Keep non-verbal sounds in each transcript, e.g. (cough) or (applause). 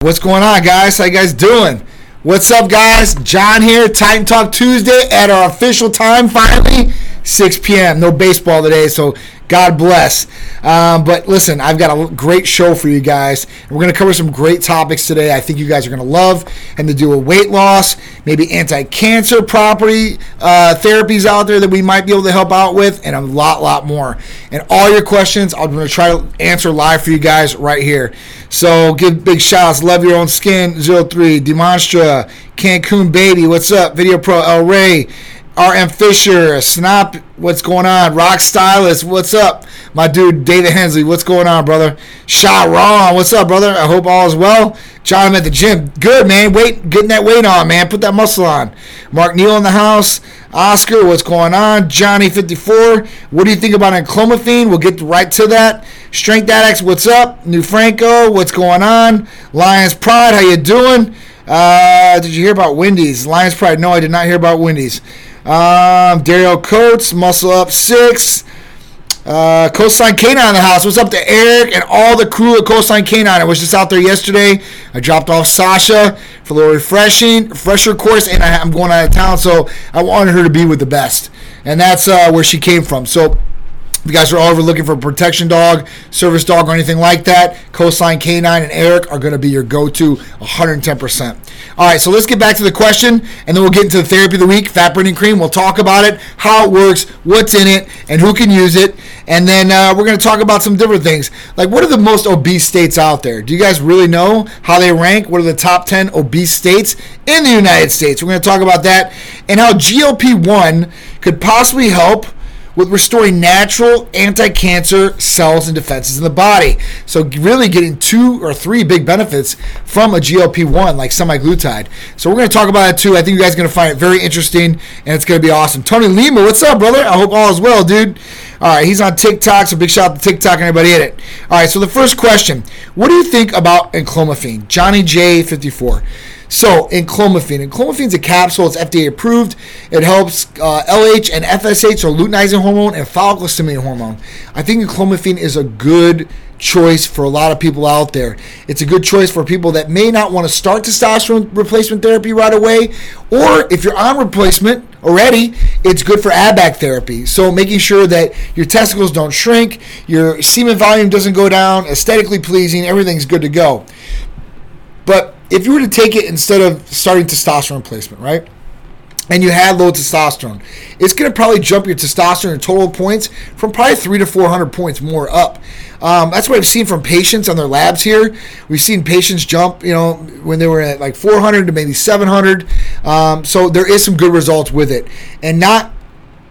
What's going on, guys? How you guys doing? What's up, guys? John here, Titan Talk Tuesday at our official time, finally, 6 p.m. No baseball today, so God bless. Um, but listen, I've got a great show for you guys. We're going to cover some great topics today. I think you guys are going to love and to do a weight loss, maybe anti-cancer property uh, therapies out there that we might be able to help out with, and a lot, lot more. And all your questions, I'm going to try to answer live for you guys right here. So give big shouts. Love your own skin. 03 Demonstra, Cancun Baby. What's up? Video Pro El Ray. RM Fisher, Snap, what's going on? Rock Stylist, what's up? My dude David Hensley, what's going on, brother? Shot Ron, what's up, brother? I hope all is well. John, I'm at the gym. Good, man. Wait, getting that weight on, man. Put that muscle on. Mark Neal in the house. Oscar, what's going on? Johnny54, what do you think about enclomiphene? We'll get right to that. Strength Addicts, what's up? New Franco, what's going on? Lions Pride, how you doing? Uh, did you hear about Wendy's? Lions Pride, no, I did not hear about Wendy's. Um, Dario Coates, Muscle Up 6. Uh, Coastline Canine in the house. What's up to Eric and all the crew at Coastline Canine? I was just out there yesterday. I dropped off Sasha for a little refreshing, fresher course, and I, am going out of town, so I wanted her to be with the best. And that's uh, where she came from. So if you guys are all ever looking for a protection dog, service dog, or anything like that, Coastline Canine and Eric are going to be your go to 110%. All right, so let's get back to the question, and then we'll get into the therapy of the week, fat burning cream. We'll talk about it, how it works, what's in it, and who can use it. And then uh, we're going to talk about some different things. Like, what are the most obese states out there? Do you guys really know how they rank? What are the top 10 obese states in the United States? We're going to talk about that and how GLP 1 could possibly help with restoring natural anti-cancer cells and defenses in the body. So really getting two or three big benefits from a GLP-1 like semaglutide. So we're going to talk about that too. I think you guys are going to find it very interesting and it's going to be awesome. Tony Lima, what's up, brother? I hope all is well, dude. All right, he's on TikTok, so big shout out to TikTok and everybody in it. All right, so the first question, what do you think about enclomiphene? Johnny J54. So, enclomiphene. Enclomiphene is a capsule. It's FDA approved. It helps uh, LH and FSH, or luteinizing hormone, and follicle stimulating hormone. I think enclomiphene is a good choice for a lot of people out there. It's a good choice for people that may not want to start testosterone replacement therapy right away, or if you're on replacement already, it's good for ABAC therapy. So making sure that your testicles don't shrink, your semen volume doesn't go down, aesthetically pleasing, everything's good to go. But if you were to take it instead of starting testosterone replacement, right? And you had low testosterone, it's going to probably jump your testosterone and total points from probably three to 400 points more up. Um, that's what I've seen from patients on their labs here. We've seen patients jump, you know, when they were at like 400 to maybe 700. Um, so there is some good results with it. And not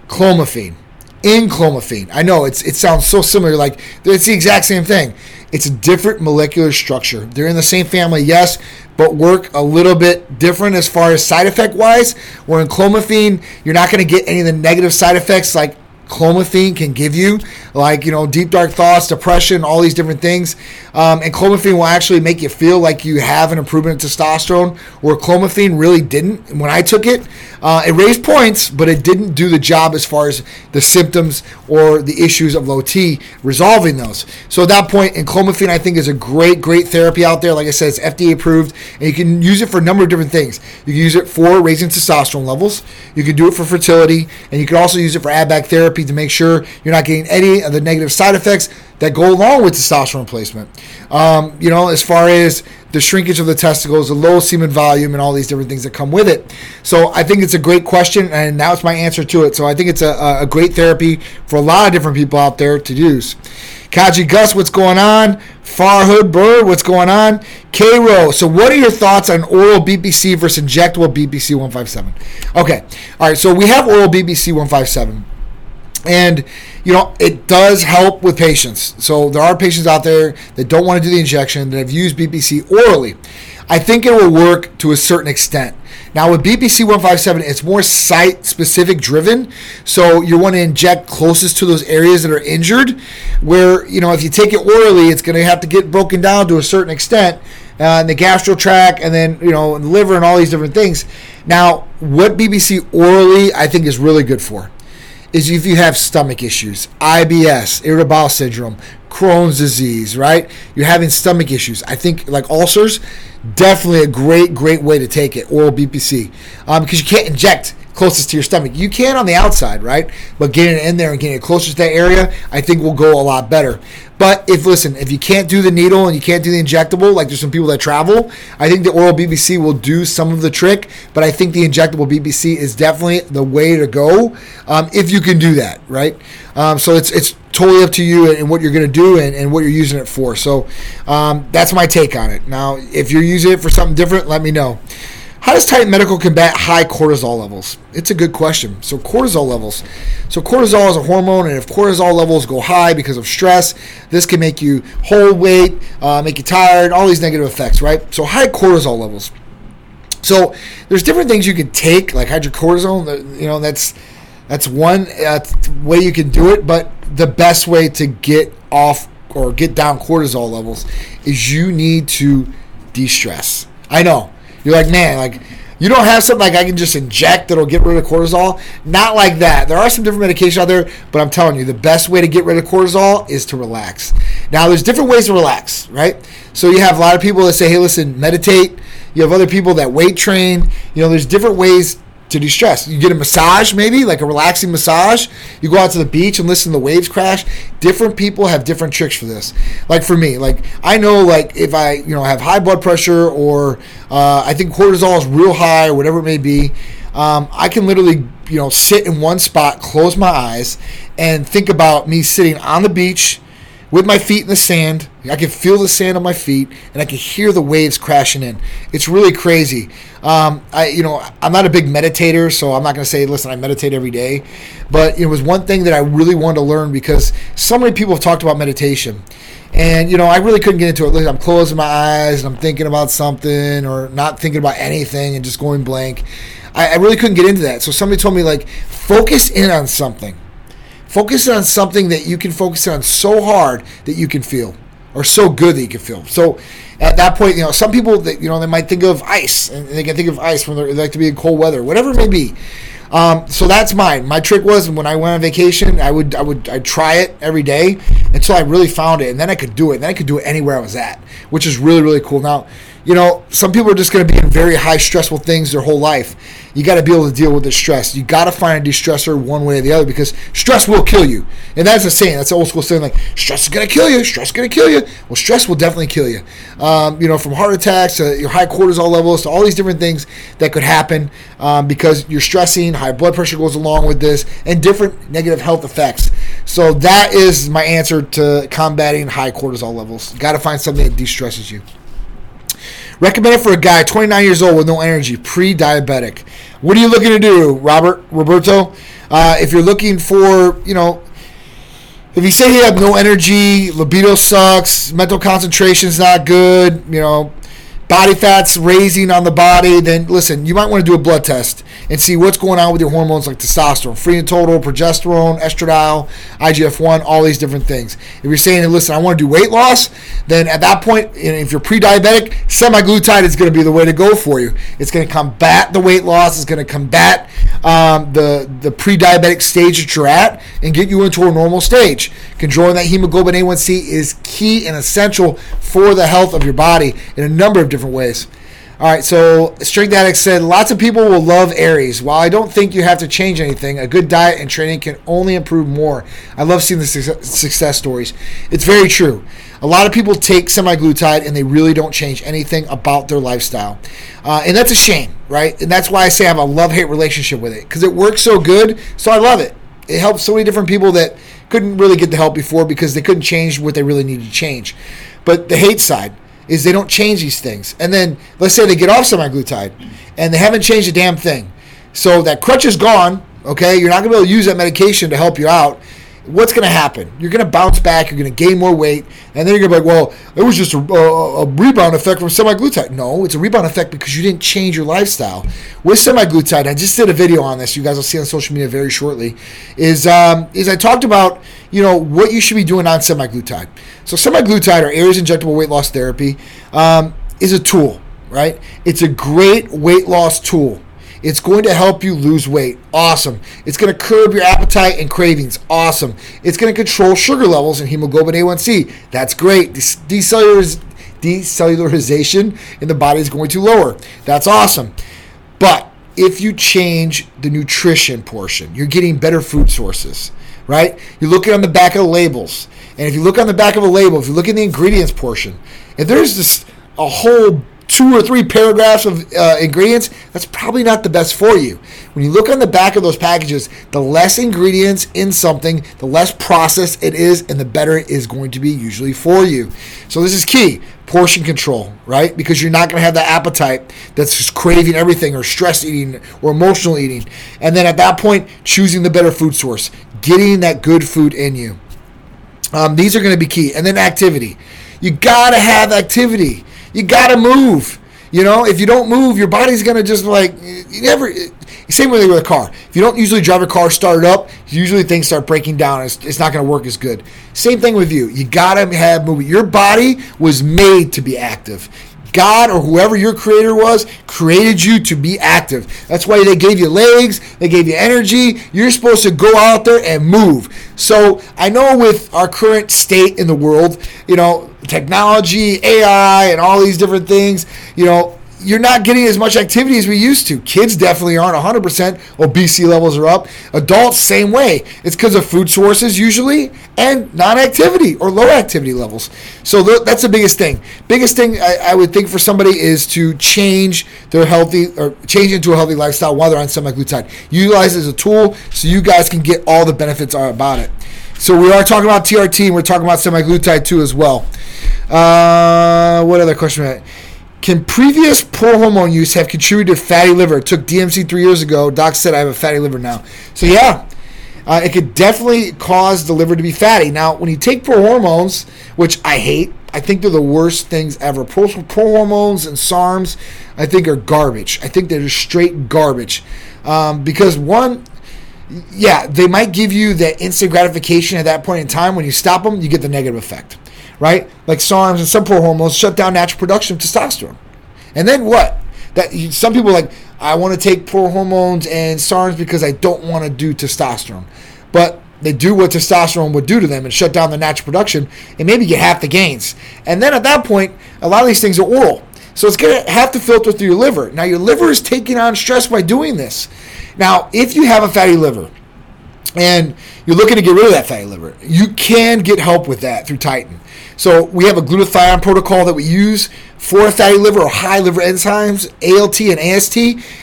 clomiphene, enclomiphene. I know it's it sounds so similar, like it's the exact same thing. It's a different molecular structure. They're in the same family, yes, but work a little bit different as far as side effect wise. Where enclomiphene, you're not going to get any of the negative side effects like clomiphene can give you, like you know, deep dark thoughts, depression, all these different things. Um, and clomiphene will actually make you feel like you have an improvement in testosterone, where clomiphene really didn't. When I took it, uh, it raised points, but it didn't do the job as far as the symptoms or the issues of low T resolving those. So at that point, enclomiphene I think is a great, great therapy out there. Like I said, it's FDA approved, and you can use it for a number of different things. You can use it for raising testosterone levels. You can do it for fertility, and you can also use it for ABAC therapy to make sure you're not getting any the negative side effects that go along with testosterone replacement. Um, you know, as far as the shrinkage of the testicles, the low semen volume, and all these different things that come with it. So I think it's a great question, and now it's my answer to it. So I think it's a, a great therapy for a lot of different people out there to use. Kaji Gus, what's going on? Farhood Bird, what's going on? K So, what are your thoughts on oral BPC versus injectable BPC 157? Okay, all right. So we have oral BPC 157, and you know, it does help with patients. So there are patients out there that don't want to do the injection that have used BPC orally. I think it will work to a certain extent. Now with BPC 157, it's more site specific driven. So you want to inject closest to those areas that are injured. Where, you know, if you take it orally, it's going to have to get broken down to a certain extent. Uh, in the gastro tract and then, you know, liver and all these different things. Now, what BPC orally I think is really good for is if you have stomach issues, IBS, irritable bowel syndrome, Crohn's disease, right? You're having stomach issues. I think like ulcers, definitely a great, great way to take it, oral BPC, um, because you can't inject closest to your stomach. You can on the outside, right? But getting it in there and getting it closer to that area, I think will go a lot better. But if listen, if you can't do the needle and you can't do the injectable, like there's some people that travel, I think the oral BPC will do some of the trick. But I think the injectable BPC is definitely the way to go um, if you can do that, right? Um, so it's it's totally up to you and what you're going to do and, and, what you're using it for. So um, that's my take on it. Now, if you're using it for something different, let me know. How does Titan Medical combat high cortisol levels? It's a good question. So, cortisol levels. So, cortisol is a hormone, and if cortisol levels go high because of stress, this can make you hold weight, uh, make you tired, all these negative effects, right? So, high cortisol levels. So, there's different things you can take, like hydrocortisone. You know, that's that's one uh, way you can do it, but the best way to get off or get down cortisol levels is you need to de-stress. I know you're like, man, like you don't have something like I can just inject that'll get rid of cortisol. Not like that. There are some different medications out there, but I'm telling you, the best way to get rid of cortisol is to relax. Now, there's different ways to relax, right? So you have a lot of people that say, hey, listen, meditate. You have other people that weight train. You know, there's different ways to de-stress. You get a massage, maybe like a relaxing massage. You go out to the beach and listen to the waves crash. Different people have different tricks for this. Like for me, like I know, like if I you know have high blood pressure or uh, I think cortisol is real high or whatever it may be, um, I can literally you know sit in one spot, close my eyes, and think about me sitting on the beach with my feet in the sand. I can feel the sand on my feet, and I can hear the waves crashing in. It's really crazy. Um, I, you know, I'm not a big meditator, so I'm not going to say, listen, I meditate every day. But it was one thing that I really wanted to learn because so many people have talked about meditation. And, you know, I really couldn't get into it. Like, I'm closing my eyes and I'm thinking about something or not thinking about anything and just going blank. I, I really couldn't get into that. So somebody told me, like, focus in on something Focus on something that you can focus on so hard that you can feel, or so good that you can feel. So at that point, you know, some people that you know they might think of ice, and they can think of ice when they like to be in cold weather, whatever it may be. Um, so that's mine. My trick was when I went on vacation, I would I would I'd try it every day until I really found it, and then I could do it. And then I could do it anywhere I was at, which is really really cool. Now you know, some people are just going to be in very high stressful things their whole life. You got to be able to deal with the stress. You got to find a de-stressor one way or the other because stress will kill you. And that's a saying. That's an old school saying like stress is going to kill you. Stress is going to kill you. Well, stress will definitely kill you. Um, you know, from heart attacks to your high cortisol levels to all these different things that could happen um, because you're stressing. High blood pressure goes along with this, and different negative health effects. So that is my answer to combating high cortisol levels. Got to find something that de-stresses you. Recommended for a guy 29 years old with no energy, pre-diabetic. What are you looking to do, Robert Roberto? Uh, if you're looking for, you know, if you say you have no energy, libido sucks, mental concentration's not good, you know, body fat's raising on the body, then listen, you might want to do a blood test and see what's going on with your hormones like testosterone, free and total, progesterone, estradiol, IGF-1, all these different things. If you're saying, listen, I want to do weight loss, then at that point, if you're pre-diabetic, semaglutide is going to be the way to go for you. It's going to combat the weight loss. It's going to combat um, the the pre-diabetic stage that you're at and get you into a normal stage. Controlling that hemoglobin A1C is key and essential for the health of your body in a number of different ways. All right, so Strength Addict said lots of people will love Aries. While I don't think you have to change anything, a good diet and training can only improve more. I love seeing the success stories. It's very true. A lot of people take semaglutide and they really don't change anything about their lifestyle. Uh, and that's a shame, right? And that's why I say I have a love hate relationship with it because it works so good, so I love it. It helps so many different people that couldn't really get the help before because they couldn't change what they really needed to change. But the hate side, is they don't change these things. And then let's say they get off semaglutide and they haven't changed a damn thing. So that crutch is gone, okay? You're not to be able to use that medication to help you out. What's going to happen? You're going to bounce back, you're going to gain more weight, and then you're going to be like, well, it was just a, a, a rebound effect from semaglutide. No, it's a rebound effect because you didn't change your lifestyle. With semaglutide, I just did a video on this. You guys will see on social media very shortly. Is um, is I talked about you know what you should be doing on semaglutide. So semaglutide or Aries injectable weight loss therapy um, is a tool, right? It's a great weight loss tool. It's going to help you lose weight. Awesome. It's going to curb your appetite and cravings. Awesome. It's going to control sugar levels and hemoglobin A1C. That's great. Decellularization in the body is going to lower. That's awesome. But if you change the nutrition portion, you're getting better food sources, right? You're looking on the back of the labels. And if you look on the back of a label, if you look in the ingredients portion, if there's this a whole two or three paragraphs of uh, ingredients, that's probably not the best for you. When you look on the back of those packages, the less ingredients in something, the less processed it is, and the better it is going to be usually for you. So this is key portion control, right? Because you're not going to have that appetite that's just craving everything or stress eating or emotional eating. And then at that point, choosing the better food source, getting that good food in you. Um, these are going to be key. And then activity. You got to have activity. You got to move. You know, if you don't move, your body's gonna just like you never. Same way with a car. If you don't usually drive a car, start it up, usually things start breaking down. It's, it's not gonna work as good. Same thing with you. You gotta have movement. Your body was made to be active. God or whoever your creator was created you to be active. That's why they gave you legs, they gave you energy. You're supposed to go out there and move. So I know with our current state in the world, you know, technology, AI, and all these different things, you know, you're not getting as much activity as we used to. Kids definitely aren't 100%. Obesity levels are up. Adults, same way. It's because of food sources usually and non activity or low activity levels. So th- that's the biggest thing. Biggest thing I, I, would think for somebody is to change their healthy or change into a healthy lifestyle while they're on semaglutide. Utilize it as a tool so you guys can get all the benefits are about it. So we are talking about TRT and we're talking about semaglutide too as well. Uh, what other question? Can previous pro hormone use have contributed to fatty liver? Took DMC three years ago. Doc said I have a fatty liver now. So yeah, uh, it could definitely cause the liver to be fatty. Now, when you take pro hormones, which I hate, I think they're the worst things ever. Pro hormones and SARMs, I think are garbage. I think they're just straight garbage. Um, because one, yeah, they might give you that instant gratification at that point in time. When you stop them, you get the negative effect right? Like SARMs and some pro hormones shut down natural production of testosterone. And then what? That some people like I want to take pro hormones and SARMs because I don't want to do testosterone, but they do what testosterone would do to them and shut down the natural production and maybe get half the gains. And then at that point, a lot of these things are oral. So it's going to have to filter through your liver. Now, your liver is taking on stress by doing this. Now, if you have a fatty liver and you're looking to get rid of that fatty liver, you can get help with that through Titan. So we have a glutathione protocol that we use for fatty liver or high liver enzymes, ALT and AST,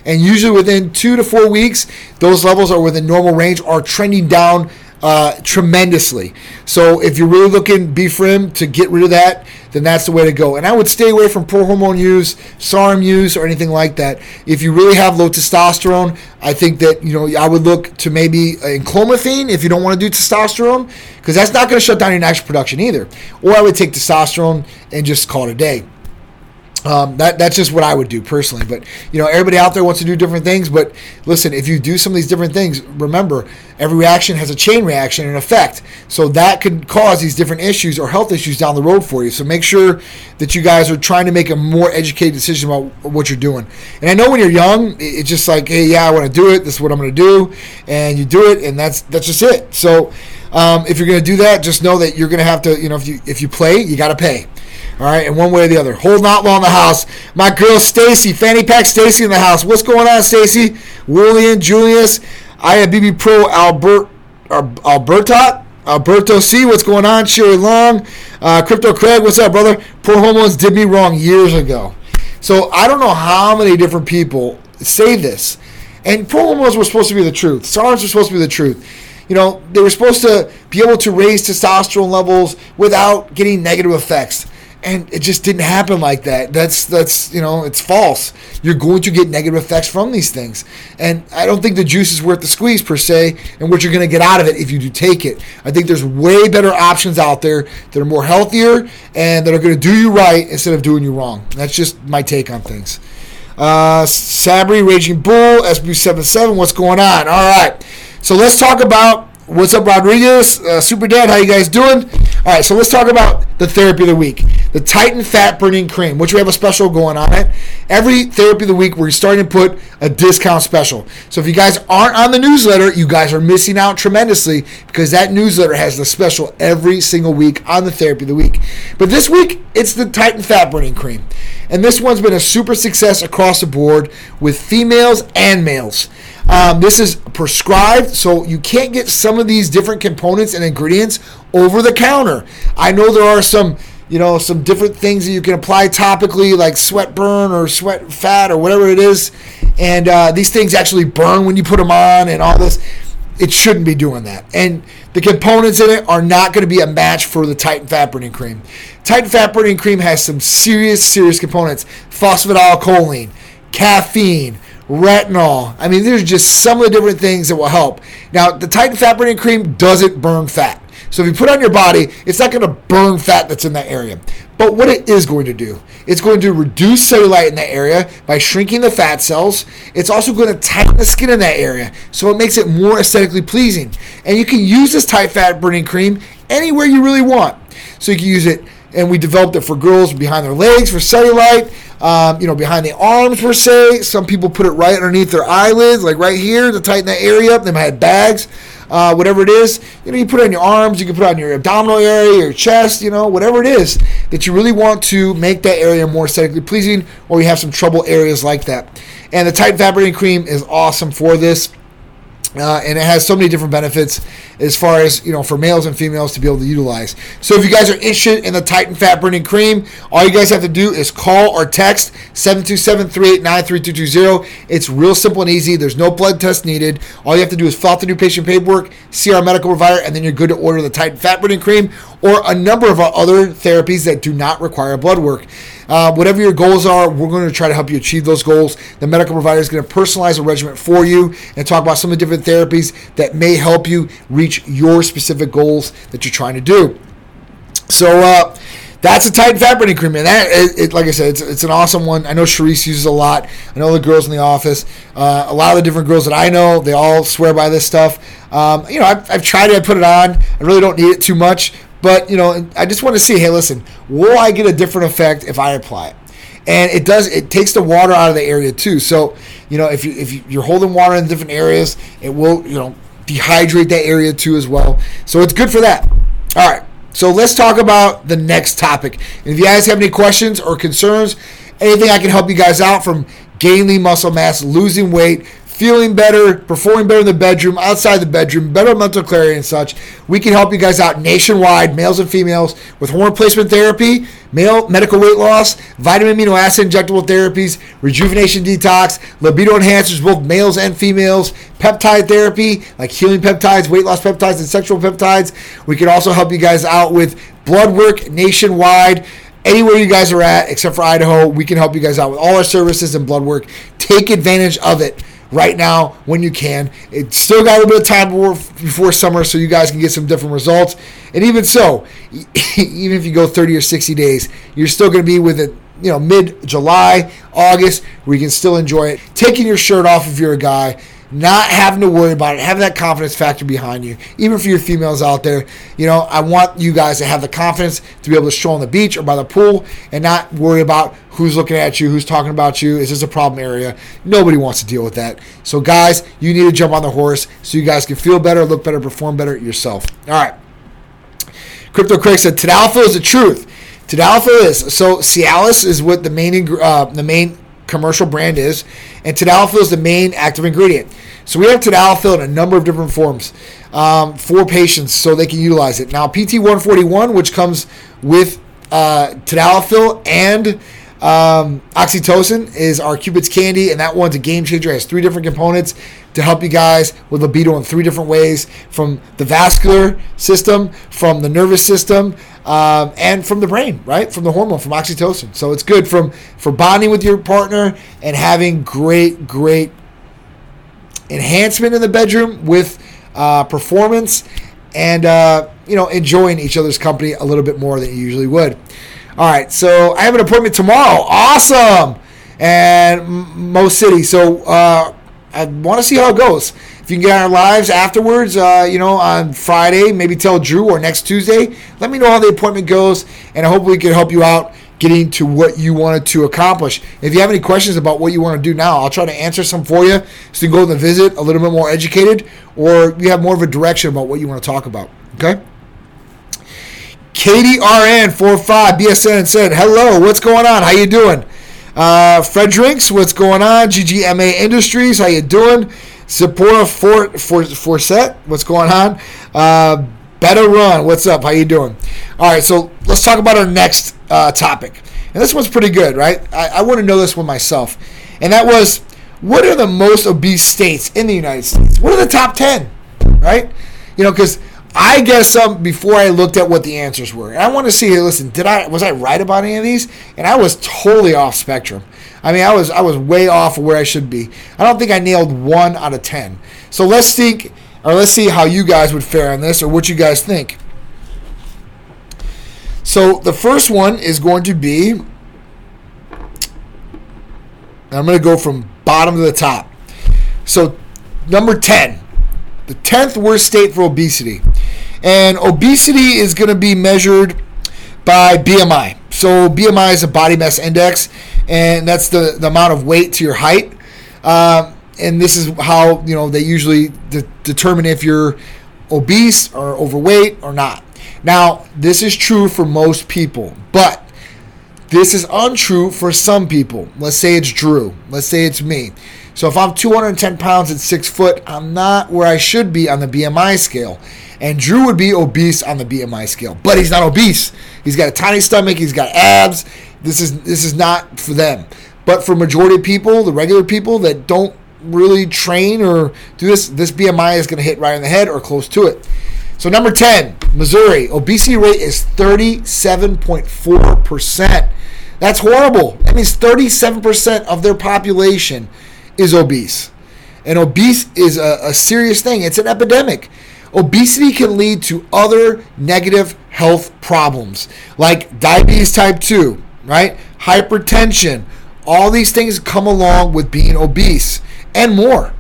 and usually within two to four weeks, those levels are within normal range, are trending down uh, tremendously. So if you're really looking BFRIM to get rid of that, then that's the way to go. And I would stay away from pro hormone use, SARM use, or anything like that. If you really have low testosterone, I think that you know I would look to maybe enclomiphene if you don't want to do testosterone, because that's not going to shut down your natural production either. Or I would take testosterone and just call it a day. Um, that that's just what I would do personally. But you know, everybody out there wants to do different things. But listen, if you do some of these different things, remember every reaction has a chain reaction and effect. So that could cause these different issues or health issues down the road for you. So make sure that you guys are trying to make a more educated decision about what you're doing. And I know when you're young, it's just like, hey, yeah, I want to do it. This is what I'm going to do, and you do it, and that's that's just it. So um, if you're going to do that, just know that you're going to have to, you know, if you if you play, you got to pay. All right, and one way or the other. Holding out long in the house. My girl Stacy, Fanny Pack Stacy in the house. What's going on, Stacy? William, Julius, IFBB Pro Albert. Alberto C, what's going on? Sherry Long, uh, Crypto Craig, what's up, brother? Pro hormones did me wrong years ago. So I don't know how many different people say this. And pro hormones were supposed to be the truth. SARMs were supposed to be the truth. You know, they were supposed to be able to raise testosterone levels without getting negative effects and it just didn't happen like that. That's that's you know it's false. You're going to get negative effects from these things, and I don't think the juice is worth the squeeze per se, and what you're going to get out of it if you do take it. I think there's way better options out there that are more healthier and that are going to do you right instead of doing you wrong. That's just my take on things. Uh, Sabri, Raging Bull, SB77, what's going on? All right, so let's talk about What's up, Rodriguez? Uh, Super Dad, how you guys doing? All right, so let's talk about the therapy of the week. The Titan Fat Burning Cream, which we have a special going on it. Every therapy of the week, we're starting to put a discount special. So if you guys aren't on the newsletter, you guys are missing out tremendously because that newsletter has the special every single week on the therapy of the week. But this week, it's the Titan Fat Burning Cream. And this one's been a super success across the board with females and males. Um, this is prescribed, so you can't get some of these different components and ingredients over the counter. I know there are some, you know, some different things that you can apply topically, like sweat burn or sweat fat or whatever it is, and uh, these things actually burn when you put them on and all this. It shouldn't be doing that. And the components in it are not going to be a match for the Titan Fat Burning Cream. Titan Fat Burning Cream has some serious, serious components: phosphatidylcholine, caffeine retinol. I mean, there's just some of the different things that will help. Now, the Titan Fat Burning Cream doesn't burn fat. So if you put on your body, it's not going to burn fat that's in that area. But what it is going to do, it's going to reduce cellulite in that area by shrinking the fat cells. It's also going to tighten the skin in that area, so it makes it more aesthetically pleasing. And you can use this tight fat burning cream anywhere you really want. So you can use it, and we developed it for girls behind their legs for cellulite um, you know, behind the arms per se. Some people put it right underneath their eyelids, like right here, to tighten that area up. They might have bags, uh, whatever it is. You know, you put it on your arms, you can put it on your abdominal area, your chest, you know, whatever it is that you really want to make that area more aesthetically pleasing, or you have some trouble areas like that. And the Fat Burning Cream is awesome for this. Uh, and it has so many different benefits as far as you know for males and females to be able to utilize. So if you guys are interested in the Titan Fat Burning Cream, all you guys have to do is call or text 727-389-3220. It's real simple and easy. There's no blood test needed. All you have to do is fill out the new patient paperwork, see our medical provider, and then you're good to order the Titan Fat Burning Cream or a number of other therapies that do not require blood work. Uh, whatever your goals are, we're going to try to help you achieve those goals. The medical provider is going to personalize a regimen for you and talk about some of the different therapies that may help you reach your specific goals that you're trying to do. So, uh, that's a Titan fat burning cream, and that it, it, like I said, it's, it's an awesome one. I know Charisse uses a lot. I know the girls in the office, uh, a lot of the different girls that I know, they all swear by this stuff. Um, you know, I've, I've tried it. I put it on. I really don't need it too much, but you know, I just want to see. Hey, listen, will I get a different effect if I apply it? And it does. It takes the water out of the area too. So you know, if you if you're holding water in different areas, it will you know dehydrate that area too as well. So it's good for that. All right. So let's talk about the next topic. And if you guys have any questions or concerns, anything I can help you guys out from gaining muscle mass, losing weight, feeling better, performing better in the bedroom, outside the bedroom, better mental clarity and such. We can help you guys out nationwide, males and females, with hormone replacement therapy, male medical weight loss, vitamin amino acid injectable therapies, rejuvenation detox, libido enhancers, both males and females, peptide therapy, like healing peptides, weight loss peptides, and sexual peptides. We can also help you guys out with blood work nationwide anywhere you guys are at, except for Idaho, we can help you guys out with all our services and blood work. Take advantage of it right now when you can. It's still got a little bit of time before summer, so you guys can get some different results. And even so, (laughs) even if you go 30 or 60 days, you're still going to be with it. you know mid July, August, where you can still enjoy it. Taking your shirt off if you're a guy not having to worry about it, having that confidence factor behind you. Even for your females out there, you know, I want you guys to have the confidence to be able to stroll on the beach or by the pool and not worry about who's looking at you, who's talking about you. Is this a problem area? Nobody wants to deal with that. So, guys, you need to jump on the horse so you guys can feel better, look better, perform better yourself. All right. Crypto Craig said, Tadalafil is the truth. Tadalafil is. So, Cialis is what the main, uh, the main commercial brand is, and tadalafil is the main active ingredient. So we have tadalafil in a number of different forms um, for patients so they can utilize it. Now, PT141, which comes with uh, tadalafil and um, oxytocin, is our Cupid's Candy, and that one's a game changer. It has three different components to help you guys with libido in three different ways from the vascular system, from the nervous system, um, and from the brain, right? From the hormone, from oxytocin. So it's good from for bonding with your partner and having great, great enhancement in the bedroom with uh, performance and uh, you know enjoying each other's company a little bit more than you usually would. All right, so I have an appointment tomorrow. Awesome, and Mo City. So uh, I want to see how it goes. If you can get on our lives afterwards, uh, you know, on Friday, maybe tell Drew or next Tuesday, let me know how the appointment goes, and I hope we can help you out getting to what you wanted to accomplish. If you have any questions about what you want to do now, I'll try to answer some for you so you can go to the visit a little bit more educated, or you have more of a direction about what you want to talk about. Okay? KDRN45 BSN said, "Hello, what's going on? How you doing?" Uh, Fredericks, what's going on? GGMA Industries, how you doing? Sephora for for Forset, what's going on? Uh, Better Run, what's up? How you doing? All right, so let's talk about our next uh, topic, and this one's pretty good, right? I, I want to know this one myself, and that was, what are the most obese states in the United States? What are the top ten, right? You know, because I guess some before I looked at what the answers were. And I want to see. Listen, did I was I right about any of these? And I was totally off spectrum. I mean, I was I was way off where I should be. I don't think I nailed one out of ten. So let's think, or let's see how you guys would fare on this, or what you guys think. So the first one is going to be. I'm going to go from bottom to the top. So number ten the 10th worst state for obesity. And obesity is going to be measured by BMI. So BMI is a body mass index, and that's the, the amount of weight to your height. Um, and this is how you know they usually de- determine if you're obese or overweight or not. Now, this is true for most people, but this is untrue for some people. Let's say it's Drew. Let's say it's me. So if I'm 210 pounds and six foot, I'm not where I should be on the BMI scale. And Drew would be obese on the BMI scale, but he's not obese. He's got a tiny stomach. He's got abs. This is this is not for them. But for majority of people, the regular people that don't really train or do this, this BMI is going to hit right in the head or close to it. So number 10, Missouri, obesity rate is 37.4%. That's horrible. That means 37% of their population is obese. And obese is a, a serious thing, it's an epidemic. Obesity can lead to other negative health problems like diabetes type 2, right? Hypertension. All these things come along with being obese and more.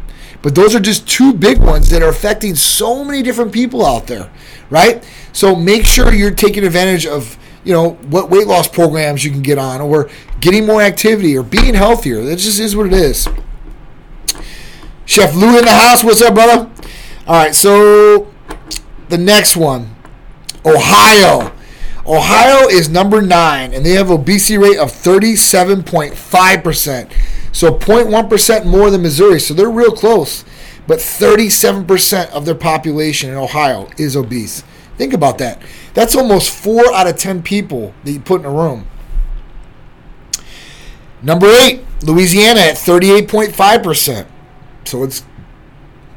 But those are just two big ones that are affecting so many different people out there, right? So make sure you're taking advantage of, you know, what weight loss programs you can get on or getting more activity or being healthier. That just is what it is. Chef Lou in the house. What's up, brother? All right, so the next one, Ohio. Ohio is number nine, and they have obesity rate of 37.5%. So 0.1% more than Missouri. So they're real close. But 37% of their population in Ohio is obese. Think about that. That's almost four out of 10 people that you put in a room. Number eight, Louisiana at 38.5%. So it's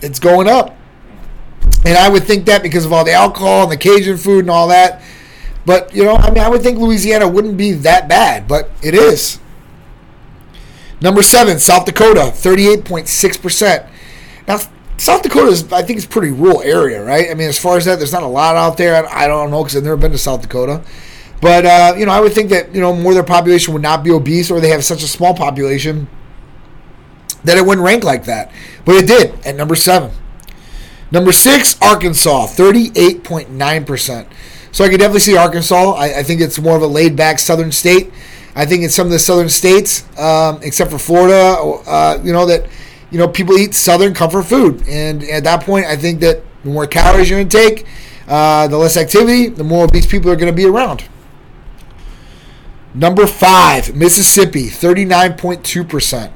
it's going up. And I would think that because of all the alcohol and the Cajun food and all that. But, you know, I mean, I would think Louisiana wouldn't be that bad, but it is. Number seven, South Dakota, 38.6%. Now, South Dakota is, I think, it's pretty rural area, right? I mean, as far as that, there's not a lot out there. I don't know because I've never been to South Dakota. But, uh, you know, I would think that, you know, more of their population would not be obese or they have such a small population that it wouldn't rank like that. But it did at number seven. Number six, Arkansas, 38.9%. So I could definitely see Arkansas. I, I think it's more of a laid back southern state. I think in some of the southern states, um, except for Florida, uh, you know, that, you know, people eat southern comfort food. And at that point, I think that the more calories you're going to take, uh, the less activity, the more obese people are going to be around. Number five, Mississippi, 39.2%.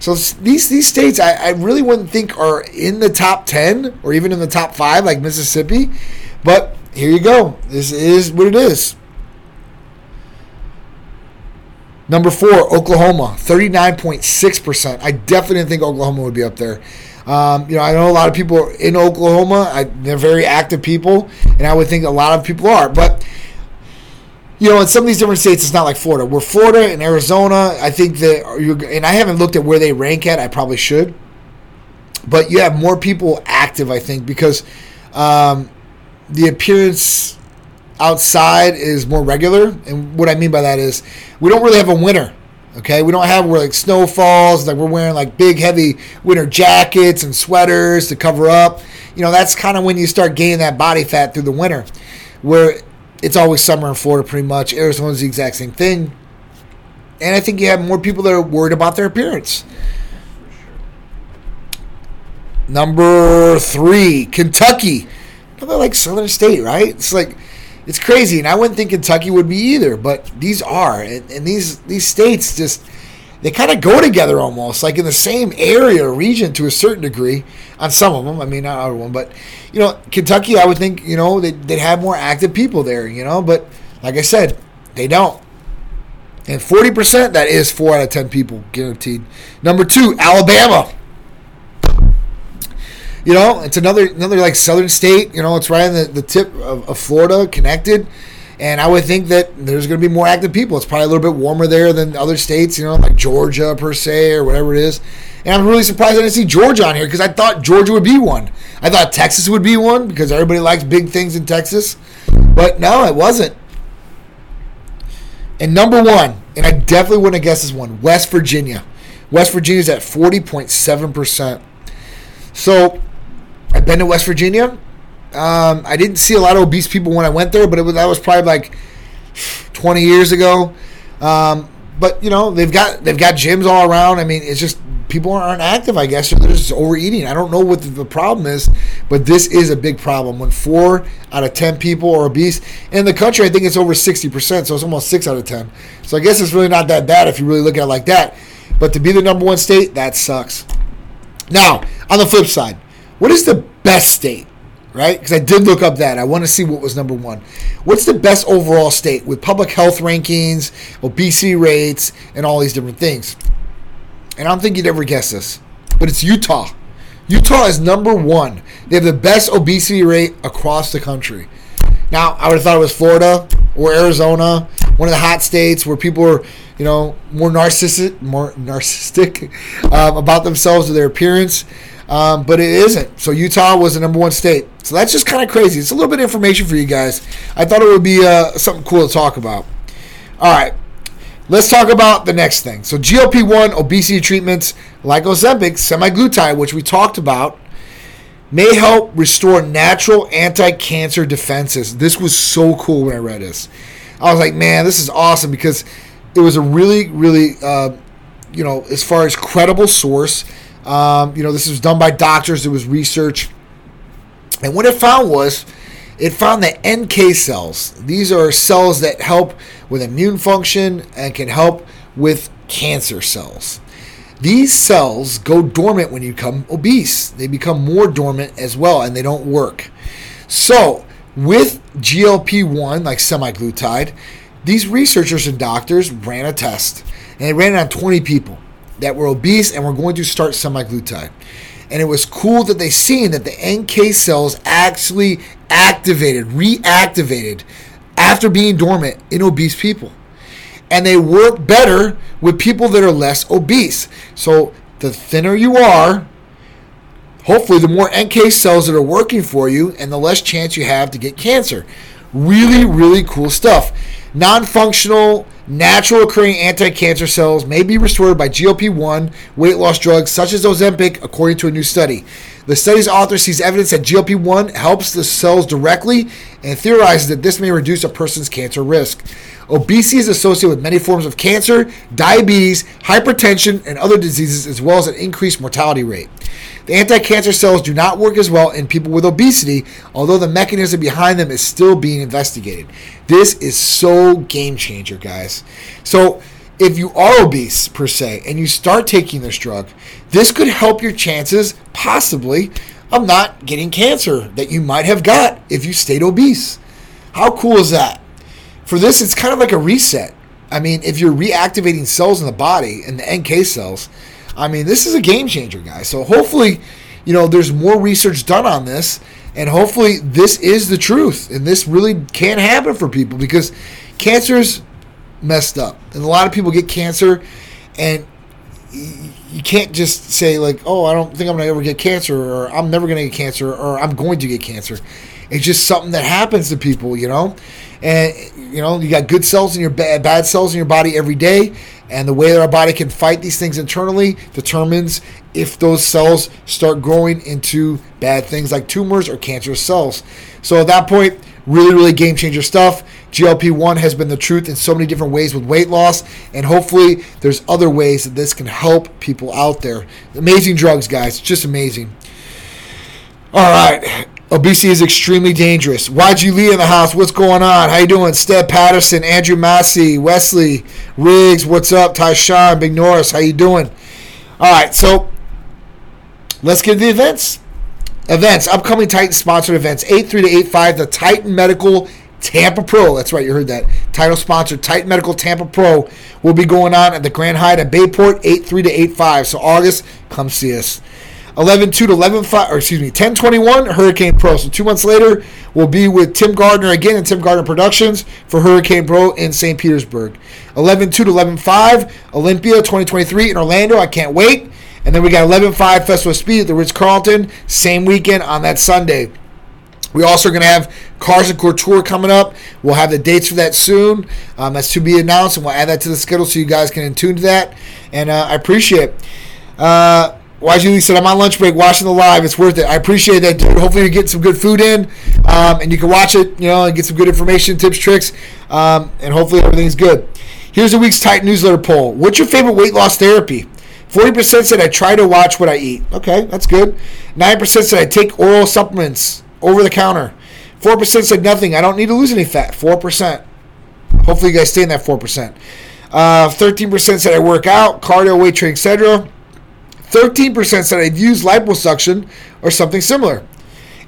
So these these states, I, I really wouldn't think are in the top ten or even in the top five, like Mississippi. But here you go. This is what it is. Number four, Oklahoma, 39.6%. I definitely didn't think Oklahoma would be up there. Um, you know, I know a lot of people in Oklahoma. I, they're very active people, and I would think a lot of people are. But you know, in some of these different states, it's not like Florida. Where Florida and Arizona, I think that, and I haven't looked at where they rank at. I probably should, but you have more people active. I think because um, the appearance outside is more regular, and what I mean by that is we don't really have a winter. Okay, we don't have where like snow falls, like we're wearing like big heavy winter jackets and sweaters to cover up. You know, that's kind of when you start gaining that body fat through the winter, where it's always summer in Florida pretty much. Arizona's the exact same thing. And I think you have more people that are worried about their appearance. Number three, Kentucky. Another like Southern state, right? It's like it's crazy, and I wouldn't think Kentucky would be either, but these are, and, and these these states just they kind of go together almost, like in the same area or region to a certain degree. On some of them, I mean not everyone, but you know Kentucky, I would think you know they'd, they'd have more active people there, you know, but like I said, they don't. And 40%, that is 4 out of 10 people guaranteed. Number two, Alabama. You know, it's another another like southern state. You know, it's right on the, the tip of, of Florida, connected. And I would think that there's going to be more active people. It's probably a little bit warmer there than other states, you know, like Georgia per se or whatever it is. And I'm really surprised I didn't see Georgia on here because I thought Georgia would be one. I thought Texas would be one because everybody likes big things in Texas. But no, it wasn't. And number one, and I definitely wouldn't have guessed this one, West Virginia. West Virginia is at 40.7%. So I've been to West Virginia. Um, I didn't see a lot of obese people when I went there, but it was, that was probably like 20 years ago. Um, but you know they've got they've got gyms all around. I mean, it's just people aren't active, I guess, or they're just overeating. I don't know what the, problem is, but this is a big problem. When four out of ten people are obese in the country, I think it's over sixty percent, so it's almost six out of ten. So I guess it's really not that bad if you really look at it like that. But to be the number one state, that sucks. Now, on the flip side, what is the best state? Right? Because I did look up that. I want to see what was number one. What's the best overall state with public health rankings, obesity rates, and all these different things? And I don't think you'd ever guess this, but it's Utah. Utah is number one. They have the best obesity rate across the country. Now, I would have thought it was Florida or Arizona, one of the hot states where people are, you know, more narcissistic, more narcissistic (laughs) um, about themselves or their appearance um, but it isn't. So Utah was the number one state. So that's just kind of crazy. It's a little bit of information for you guys. I thought it would be uh, something cool to talk about. All right, let's talk about the next thing. So GLP-1 obesity treatments like Ozempic, semaglutide, which we talked about, may help restore natural anti-cancer defenses. This was so cool when I read this. I was like, man, this is awesome because it was a really, really, uh, you know, as far as credible source um, you know, this was done by doctors. It was research. And what it found was it found that NK cells, these are cells that help with immune function and can help with cancer cells. These cells go dormant when you become obese. They become more dormant as well and they don't work. So, with GLP 1, like semaglutide, these researchers and doctors ran a test and they ran it on 20 people that were obese and were going to start semaglutide. And it was cool that they seen that the NK cells actually activated, reactivated after being dormant in obese people. And they work better with people that are less obese. So the thinner you are, hopefully the more NK cells that are working for you and the less chance you have to get cancer. Really, really cool stuff. Non functional Natural occurring anti cancer cells may be restored by GLP 1 weight loss drugs such as Ozempic, according to a new study. The study's author sees evidence that GLP 1 helps the cells directly and theorizes that this may reduce a person's cancer risk. Obesity is associated with many forms of cancer, diabetes, hypertension, and other diseases, as well as an increased mortality rate. The anti cancer cells do not work as well in people with obesity, although the mechanism behind them is still being investigated. This is so game changer, guys. So, if you are obese per se and you start taking this drug, this could help your chances, possibly, of not getting cancer that you might have got if you stayed obese. How cool is that? For this, it's kind of like a reset. I mean, if you're reactivating cells in the body and the NK cells, I mean, this is a game changer, guys. So hopefully, you know, there's more research done on this, and hopefully, this is the truth, and this really can happen for people because cancer's messed up, and a lot of people get cancer, and you can't just say like, "Oh, I don't think I'm gonna ever get cancer," or "I'm never gonna get cancer," or "I'm going to get cancer." It's just something that happens to people, you know. And you know, you got good cells in your bad, bad cells in your body every day, and the way that our body can fight these things internally determines if those cells start growing into bad things like tumors or cancerous cells. So at that point, really, really game changer stuff. GLP 1 has been the truth in so many different ways with weight loss, and hopefully, there's other ways that this can help people out there. Amazing drugs, guys. Just amazing. All right. Obesity is extremely dangerous. YG Lee in the house. What's going on? How you doing? Steb Patterson, Andrew Massey, Wesley, Riggs. What's up? Tyshawn, Big Norris. How you doing? All right. So let's get to the events. Events. Upcoming Titan sponsored events. 8-3 to 8-5. The Titan Medical Tampa Pro. That's right. You heard that. Title sponsor Titan Medical Tampa Pro will be going on at the Grand Hyatt at Bayport. 8-3 to 8-5. So August, come see us. 11 2 to 11 5, or excuse me, 10 21, Hurricane Pro. So two months later, we'll be with Tim Gardner again in Tim Gardner Productions for Hurricane Pro in St. Petersburg. 11 2 to 11 5, Olympia 2023 in Orlando. I can't wait. And then we got 11 5 Festival Speed at the Ritz Carlton, same weekend on that Sunday. We also are going to have Cars and Couture coming up. We'll have the dates for that soon. Um, that's to be announced, and we'll add that to the schedule so you guys can tune to that. And uh, I appreciate it. Uh, YG said, I'm on lunch break watching the live. It's worth it. I appreciate that, dude. Hopefully, you're getting some good food in um, and you can watch it, you know, and get some good information, tips, tricks, um, and hopefully everything's good. Here's the week's Titan newsletter poll What's your favorite weight loss therapy? 40% said I try to watch what I eat. Okay, that's good. 9% said I take oral supplements over the counter. 4% said nothing. I don't need to lose any fat. 4%. Hopefully, you guys stay in that 4%. Uh, 13% said I work out, cardio, weight training, etc. 13% said I'd use liposuction or something similar.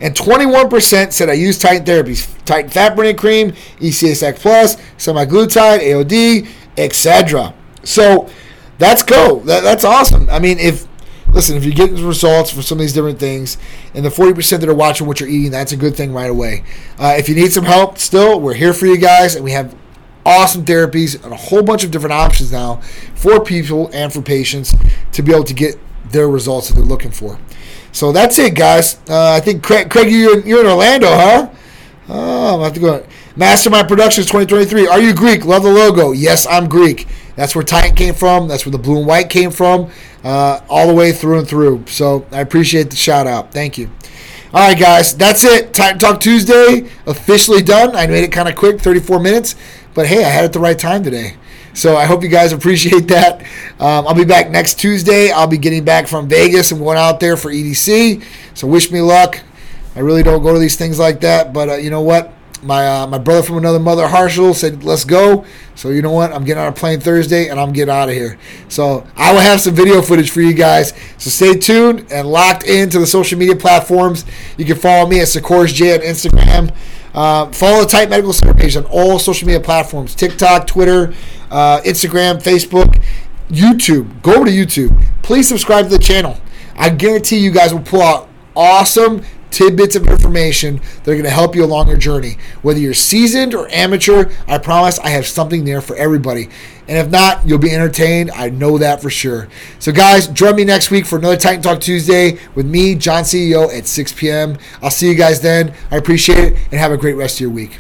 And 21% said I use Titan therapies, Titan fat burning cream, ECSX Plus, semaglutide, AOD, etc. So that's cool. That, that's awesome. I mean, if listen, if you're getting results for some of these different things, and the 40% that are watching what you're eating, that's a good thing right away. Uh, if you need some help, still, we're here for you guys, and we have awesome therapies and a whole bunch of different options now for people and for patients to be able to get their results that they're looking for. So that's it, guys. Uh, I think Craig, Craig you're, you're in Orlando, huh? Oh, I'm have to go. Mastermind Productions 2023. Are you Greek? Love the logo. Yes, I'm Greek. That's where Titan came from. That's where the blue and white came from, uh, all the way through and through. So I appreciate the shout out. Thank you. All right, guys, that's it. Titan Talk Tuesday officially done. I made it kind of quick, 34 minutes, but hey, I had it the right time today. So I hope you guys appreciate that. Um, I'll be back next Tuesday. I'll be getting back from Vegas and going out there for EDC. So wish me luck. I really don't go to these things like that, but uh, you know what? My uh, my brother from another mother, Harshal, said let's go. So you know what? I'm getting on a plane Thursday and I'm getting out of here. So I will have some video footage for you guys. So stay tuned and locked into the social media platforms. You can follow me at Tsikouris J on Instagram. Uh, follow the Titan Medical Center page on all social media platforms: TikTok, Twitter, uh, Instagram, Facebook, YouTube. Go over to YouTube. Please subscribe to the channel. I guarantee you guys will pull out awesome tidbits of information that are going to help you along your journey. Whether you're seasoned or amateur, I promise I have something there for everybody. And if not, you'll be entertained. I know that for sure. So, guys, join me next week for another Titan Talk Tuesday with me, John CEO, at 6 p.m. I'll see you guys then. I appreciate it and have a great rest of your week.